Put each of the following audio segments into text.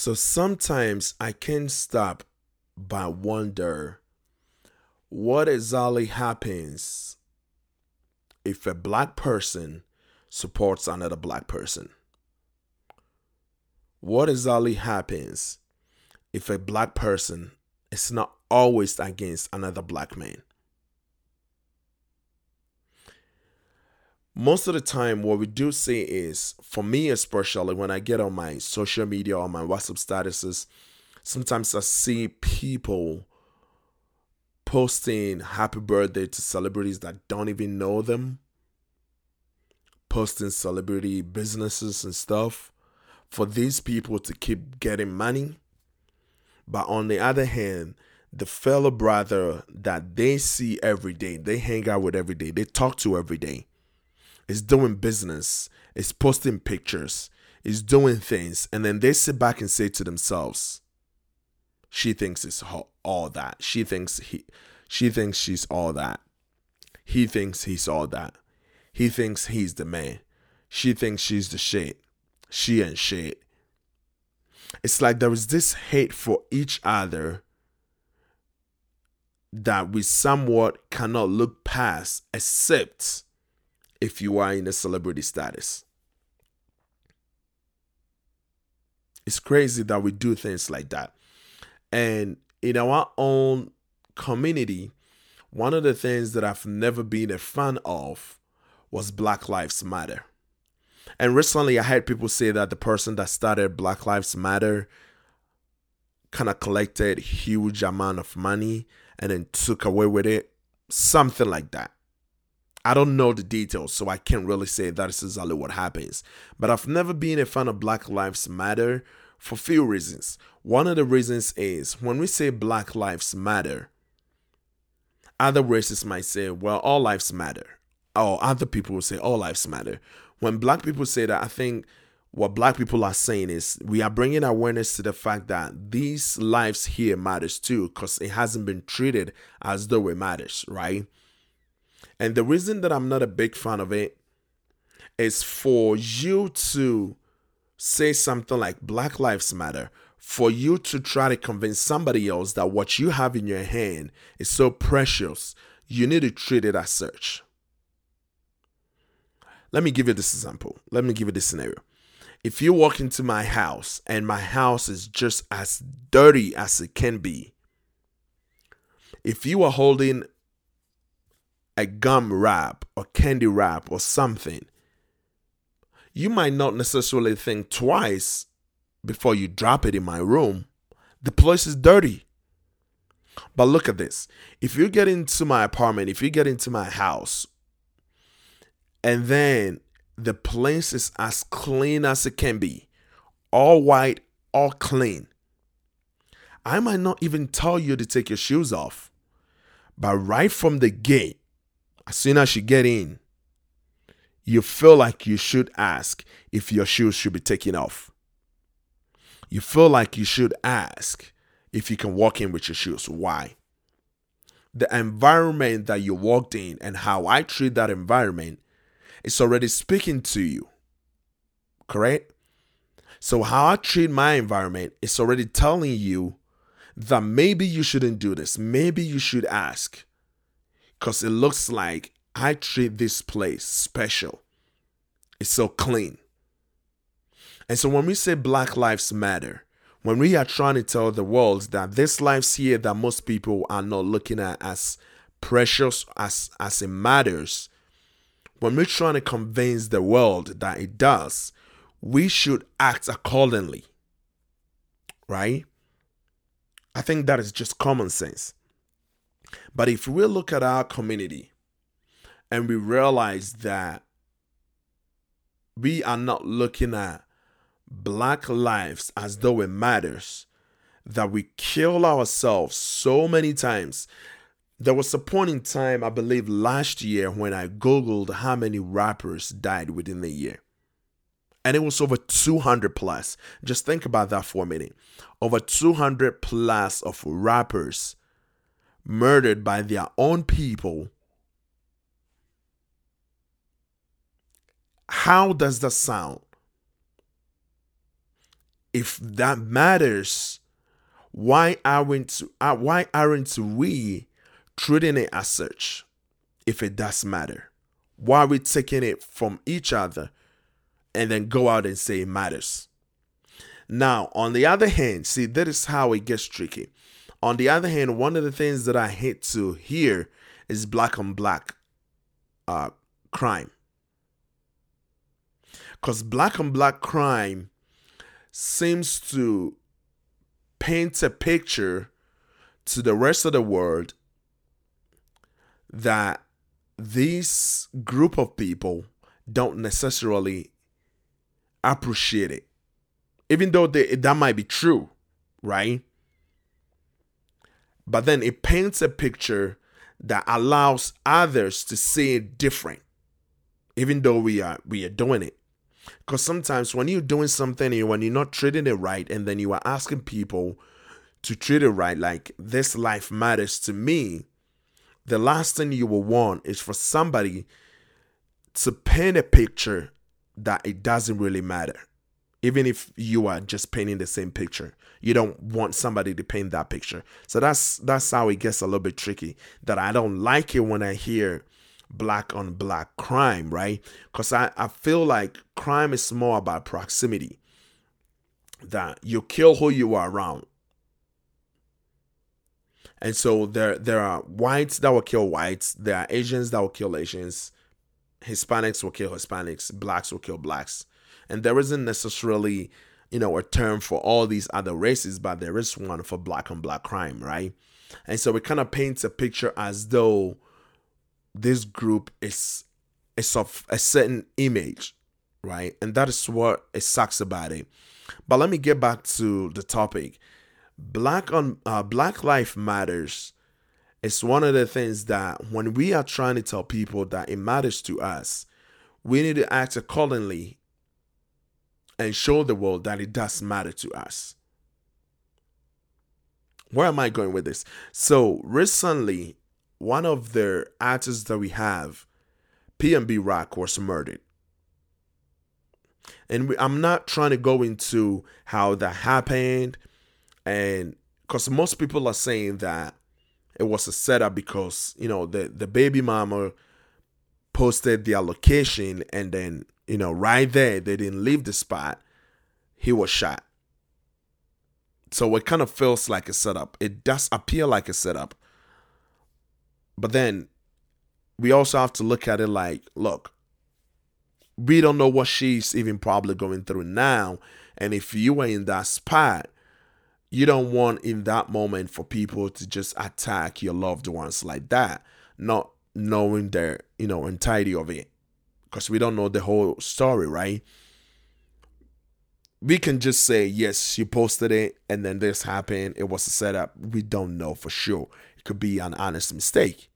So sometimes I can't stop but wonder what exactly happens if a black person supports another black person. What exactly happens if a black person is not always against another black man? Most of the time what we do see is for me especially when i get on my social media or my whatsapp statuses sometimes i see people posting happy birthday to celebrities that don't even know them posting celebrity businesses and stuff for these people to keep getting money. But on the other hand the fellow brother that they see every day they hang out with every day they talk to every day is doing business, is posting pictures, is doing things, and then they sit back and say to themselves, she thinks it's all that. She thinks he she thinks she's all that. He thinks he's all that. He thinks he's the man. She thinks she's the shit. She and shit. It's like there is this hate for each other that we somewhat cannot look past except if you are in a celebrity status. It's crazy that we do things like that. And in our own community, one of the things that I've never been a fan of was Black Lives Matter. And recently I heard people say that the person that started Black Lives Matter kind of collected huge amount of money and then took away with it. Something like that. I don't know the details, so I can't really say that is exactly what happens. But I've never been a fan of Black Lives Matter for few reasons. One of the reasons is when we say Black Lives Matter, other races might say, well, all lives matter. Or other people will say, all lives matter. When black people say that, I think what black people are saying is we are bringing awareness to the fact that these lives here matters too because it hasn't been treated as though it matters right and the reason that I'm not a big fan of it is for you to say something like Black Lives Matter, for you to try to convince somebody else that what you have in your hand is so precious, you need to treat it as such. Let me give you this example. Let me give you this scenario. If you walk into my house and my house is just as dirty as it can be, if you are holding a gum wrap or candy wrap or something, you might not necessarily think twice before you drop it in my room. The place is dirty. But look at this. If you get into my apartment, if you get into my house, and then the place is as clean as it can be, all white, all clean, I might not even tell you to take your shoes off. But right from the gate, as soon as you get in, you feel like you should ask if your shoes should be taken off. You feel like you should ask if you can walk in with your shoes. Why? The environment that you walked in and how I treat that environment is already speaking to you. Correct? So, how I treat my environment is already telling you that maybe you shouldn't do this. Maybe you should ask because it looks like I treat this place special. It's so clean. And so when we say Black Lives Matter, when we are trying to tell the world that this lives here that most people are not looking at as precious as as it matters, when we're trying to convince the world that it does, we should act accordingly. Right? I think that is just common sense. But if we look at our community and we realize that we are not looking at black lives as though it matters, that we kill ourselves so many times. There was a point in time, I believe last year, when I Googled how many rappers died within the year. And it was over 200 plus. Just think about that for a minute. Over 200 plus of rappers murdered by their own people, how does that sound? if that matters, why aren't uh, why aren't we treating it as such? If it does matter, why are we taking it from each other and then go out and say it matters? Now, on the other hand, see that is how it gets tricky. On the other hand, one of the things that I hate to hear is black on black uh, crime. Because black on black crime seems to paint a picture to the rest of the world that this group of people don't necessarily appreciate it. Even though they, that might be true, right? But then it paints a picture that allows others to see it different, even though we are we are doing it. Because sometimes when you're doing something and when you're not treating it right, and then you are asking people to treat it right, like this life matters to me, the last thing you will want is for somebody to paint a picture that it doesn't really matter. Even if you are just painting the same picture, you don't want somebody to paint that picture. So that's that's how it gets a little bit tricky. That I don't like it when I hear black on black crime, right? Because I, I feel like crime is more about proximity. That you kill who you are around. And so there there are whites that will kill whites, there are Asians that will kill Asians, Hispanics will kill Hispanics, blacks will kill blacks. And there isn't necessarily, you know, a term for all these other races, but there is one for black on black crime, right? And so it kind of paints a picture as though this group is is of a certain image, right? And that is what it sucks about it. But let me get back to the topic. Black on uh, Black Life Matters it's one of the things that when we are trying to tell people that it matters to us, we need to act accordingly and show the world that it does matter to us. Where am I going with this? So recently, one of the artists that we have, PNB Rock, was murdered. And we, I'm not trying to go into how that happened, and because most people are saying that it was a setup because you know the the baby mama posted their location, and then you know right there they didn't leave the spot. He was shot. So it kind of feels like a setup. It does appear like a setup but then we also have to look at it like, look, we don't know what she's even probably going through now. And if you were in that spot, you don't want in that moment for people to just attack your loved ones like that, not knowing their, you know entirety of it, because we don't know the whole story, right? We can just say yes, she posted it, and then this happened. It was a setup. We don't know for sure. It could be an honest mistake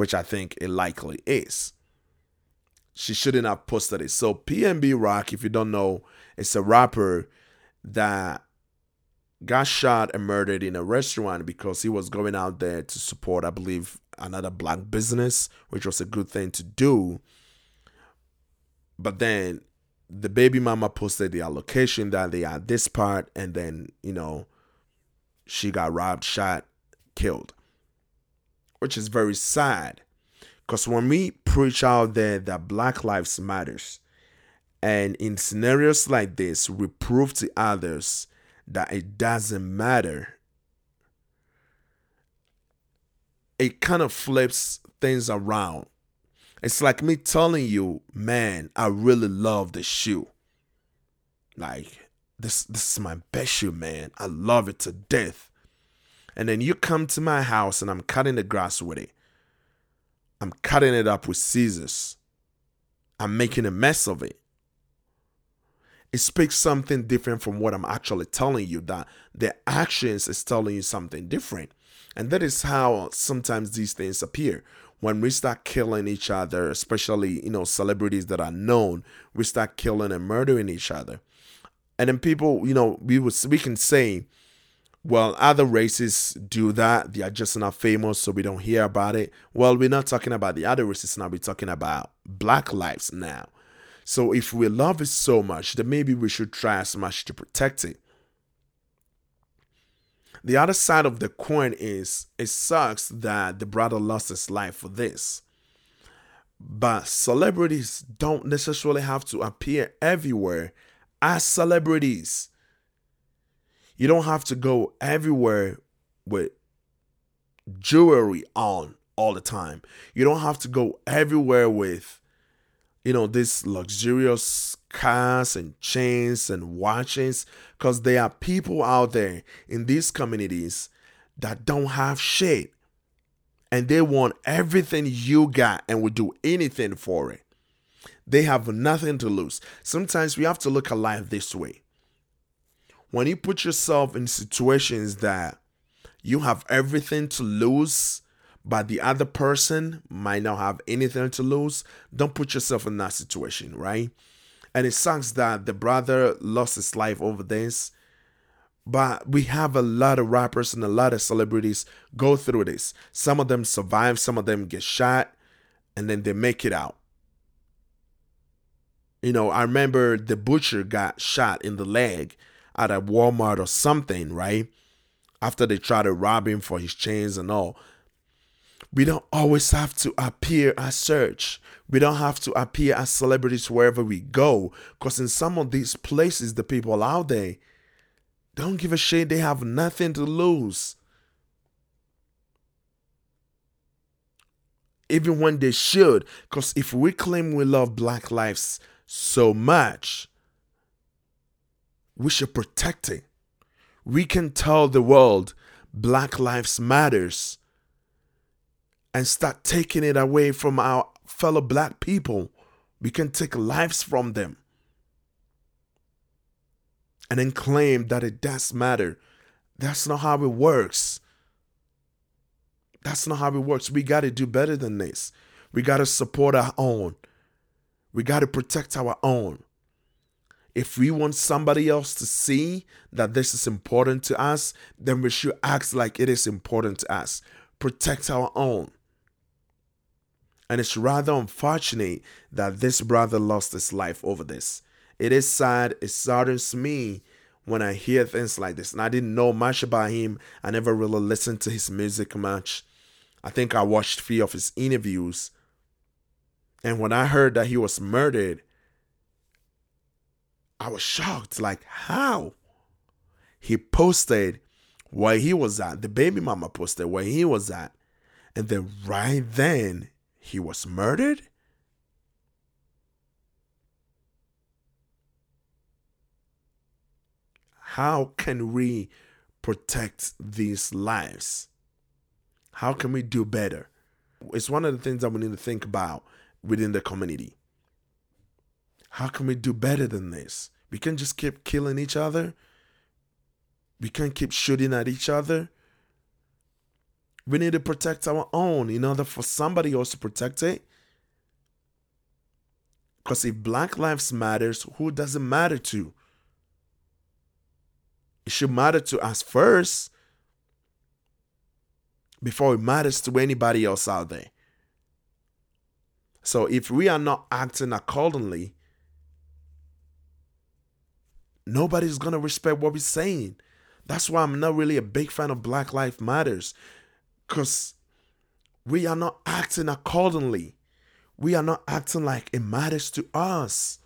which I think it likely is. She shouldn't have posted it. So PNB Rock, if you don't know, it's a rapper that got shot and murdered in a restaurant because he was going out there to support, I believe, another black business, which was a good thing to do. But then the baby mama posted the allocation that they had this part, and then, you know, she got robbed, shot, killed which is very sad. Because when we preach out there that Black Lives Matters, and in scenarios like this, we prove to others that it doesn't matter, it kind of flips things around. It's like me telling you, man, I really love the shoe. Like, this this is my best shoe, man. I love it to death and then you come to my house and I'm cutting the grass with it. I'm cutting it up with scissors. I'm making a mess of it. It speaks something different from what I'm actually telling you, that the actions is telling you something different. And that is how sometimes these things appear. When we start killing each other, especially, you know, celebrities that are known, we start killing and murdering each other. And then people, you know, we would we can say, well, other races do that. They are just not famous, so we don't hear about it. Well, we're not talking about the other races now. We're talking about black lives now. So if we love it so much, then maybe we should try as much to protect it. The other side of the coin is it sucks that the brother lost his life for this. But celebrities don't necessarily have to appear everywhere as celebrities. You don't have to go everywhere with jewelry on all the time. You don't have to go everywhere with, you know, this luxurious cars and chains and watches because there are people out there in these communities that don't have shit and they want everything you got and will do anything for it. They have nothing to lose. Sometimes we have to look at life this way. When you put yourself in situations that you have everything to lose, but the other person might not have anything to lose, don't put yourself in that situation, right? And it sucks that the brother lost his life over this. But we have a lot of rappers and a lot of celebrities go through this. Some of them survive, some of them get shot, and then they make it out. You know, I remember the butcher got shot in the leg at a Walmart or something, right? After they tried to rob him for his chains and all. We don't always have to appear as such. We don't have to appear as celebrities wherever we go. Because in some of these places, the people out there don't give a shit. They have nothing to lose. Even when they should. Because if we claim we love black lives so much, we should protect it. We can tell the world Black Lives Matters and start taking it away from our fellow black people. We can take lives from them and then claim that it does matter. That's not how it works. That's not how it works. We got to do better than this. We got to support our own. We got to protect our own. If we want somebody else to see that this is important to us, then we should act like it is important to us. Protect our own. And it's rather unfortunate that this brother lost his life over this. It is sad. It saddens me when I hear things like this. And I didn't know much about him. I never really listened to his music much. I think I watched few of his interviews. And when I heard that he was murdered, I was shocked. Like, how? He posted where he was at. The baby mama posted where he was at. And then right then, he was murdered? How can we protect these lives? How can we do better? It's one of the things that we need to think about within the community. How can we do better than this? We can't just keep killing each other. We can't keep shooting at each other. We need to protect our own in order for somebody else to protect it. Because if Black Lives Matters, who does it matter to? It should matter to us first before it matters to anybody else out there. So if we are not acting accordingly, nobody's going to respect what we're saying. That's why I'm not really a big fan of Black Lives Matters because we are not acting accordingly. We are not acting like it matters to us.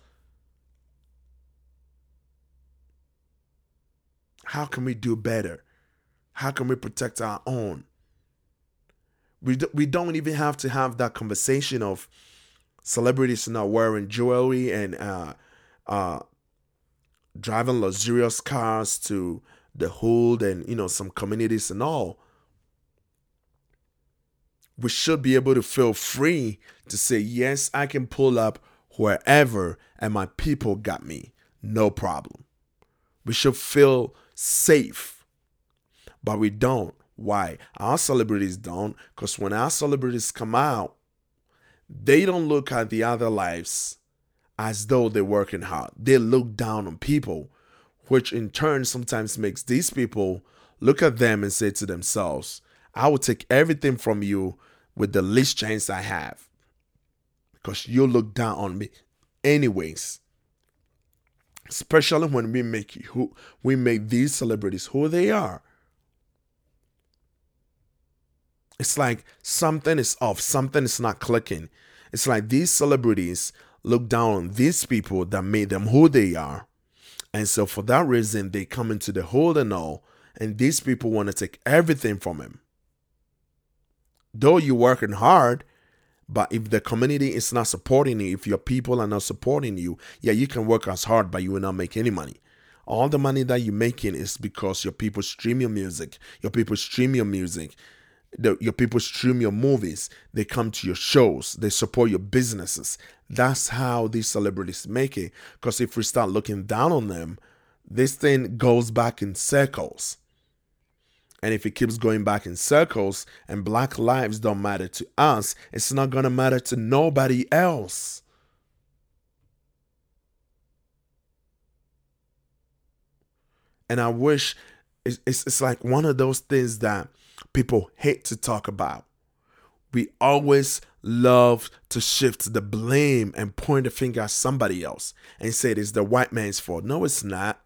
How can we do better? How can we protect our own? We, do, we don't even have to have that conversation of celebrities not wearing jewelry and uh, uh, driving luxurious cars to the hood and you know some communities and all we should be able to feel free to say, yes, I can pull up wherever and my people got me. No problem. We should feel safe, but we don't. Why? Our celebrities don't, because when our celebrities come out, they don't look at the other lives as though they're working hard. They look down on people, which in turn sometimes makes these people look at them and say to themselves, I will take everything from you with the least chance I have because you look down on me anyways. Especially when we make who we make these celebrities who they are. It's like something is off, something is not clicking. It's like these celebrities look down on these people that made them who they are. And so for that reason, they come into the hold and all, and these people want to take everything from him. Though you're working hard, but if the community is not supporting you, if your people are not supporting you, yeah, you can work as hard, but you will not make any money. All the money that you're making is because your people stream your music, your people stream your music, the, your people stream your movies, they come to your shows, they support your businesses. That's how these celebrities make it. Because if we start looking down on them, this thing goes back in circles. And if it keeps going back in circles and black lives don't matter to us, it's not going to matter to nobody else. And I wish it's, it's, it's like one of those things that people hate to talk about. We always love to shift the blame and point the finger at somebody else and say it is the white man's fault. No, it's not.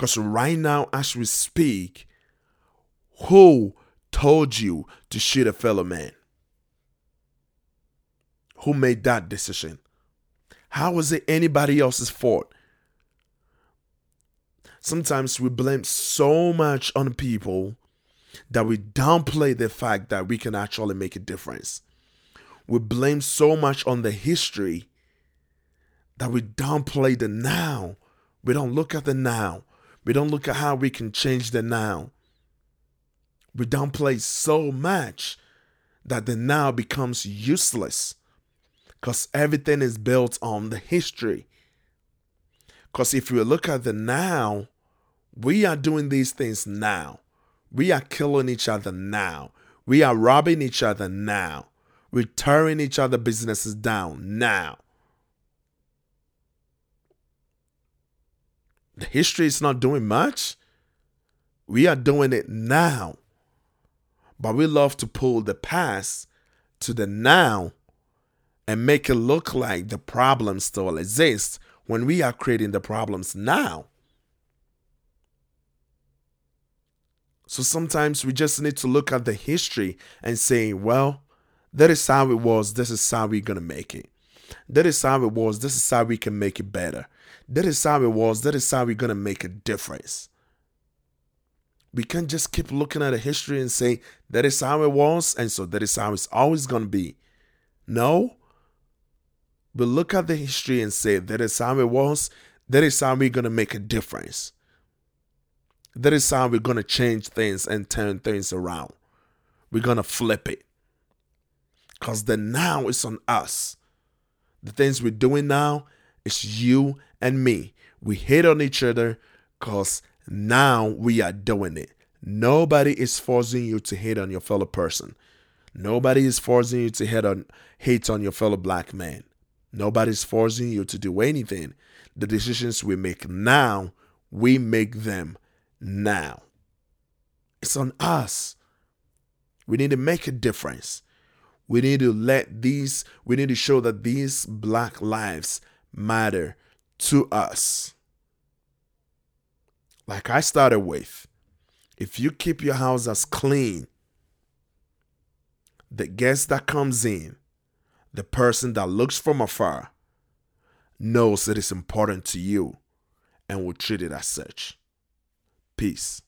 Because right now, as we speak, who told you to shoot a fellow man? Who made that decision? How was it anybody else's fault? sometimes we blame so much on people that we downplay the fact that we can actually make a difference. We blame so much on the history that we downplay the now. We don't look at the now. We don't look at how we can change the now. We downplay so much that the now becomes useless because everything is built on the history. Because if you look at the now, we are doing these things now. We are killing each other now. We are robbing each other now. We're tearing each other businesses down now. History is not doing much. We are doing it now. But we love to pull the past to the now and make it look like the problem still exists when we are creating the problems now. So sometimes we just need to look at the history and say, well, that is how it was. This is how we're going to make it. That is how it was. This is how we can make it better. That is how it was. That is how we're going to make a difference. We can't just keep looking at the history and say, that is how it was. And so that is how it's always going to be. No. But look at the history and say, that is how it was. That is how we're going to make a difference. That is how we're going to change things and turn things around. We're going to flip it. Because the now is on us. The things we're doing now is you and me. We hate on each other because now we are doing it. Nobody is forcing you to hate on your fellow person. Nobody is forcing you to hate on hate on your fellow black man. Nobody's forcing you to do anything. The decisions we make now, we make them now. It's on us. We need to make a difference. We need to let these, we need to show that these black lives matter to us. Like I started with, if you keep your house as clean, the guest that comes in, the person that looks from afar, knows it is important to you and will treat it as such. Peace.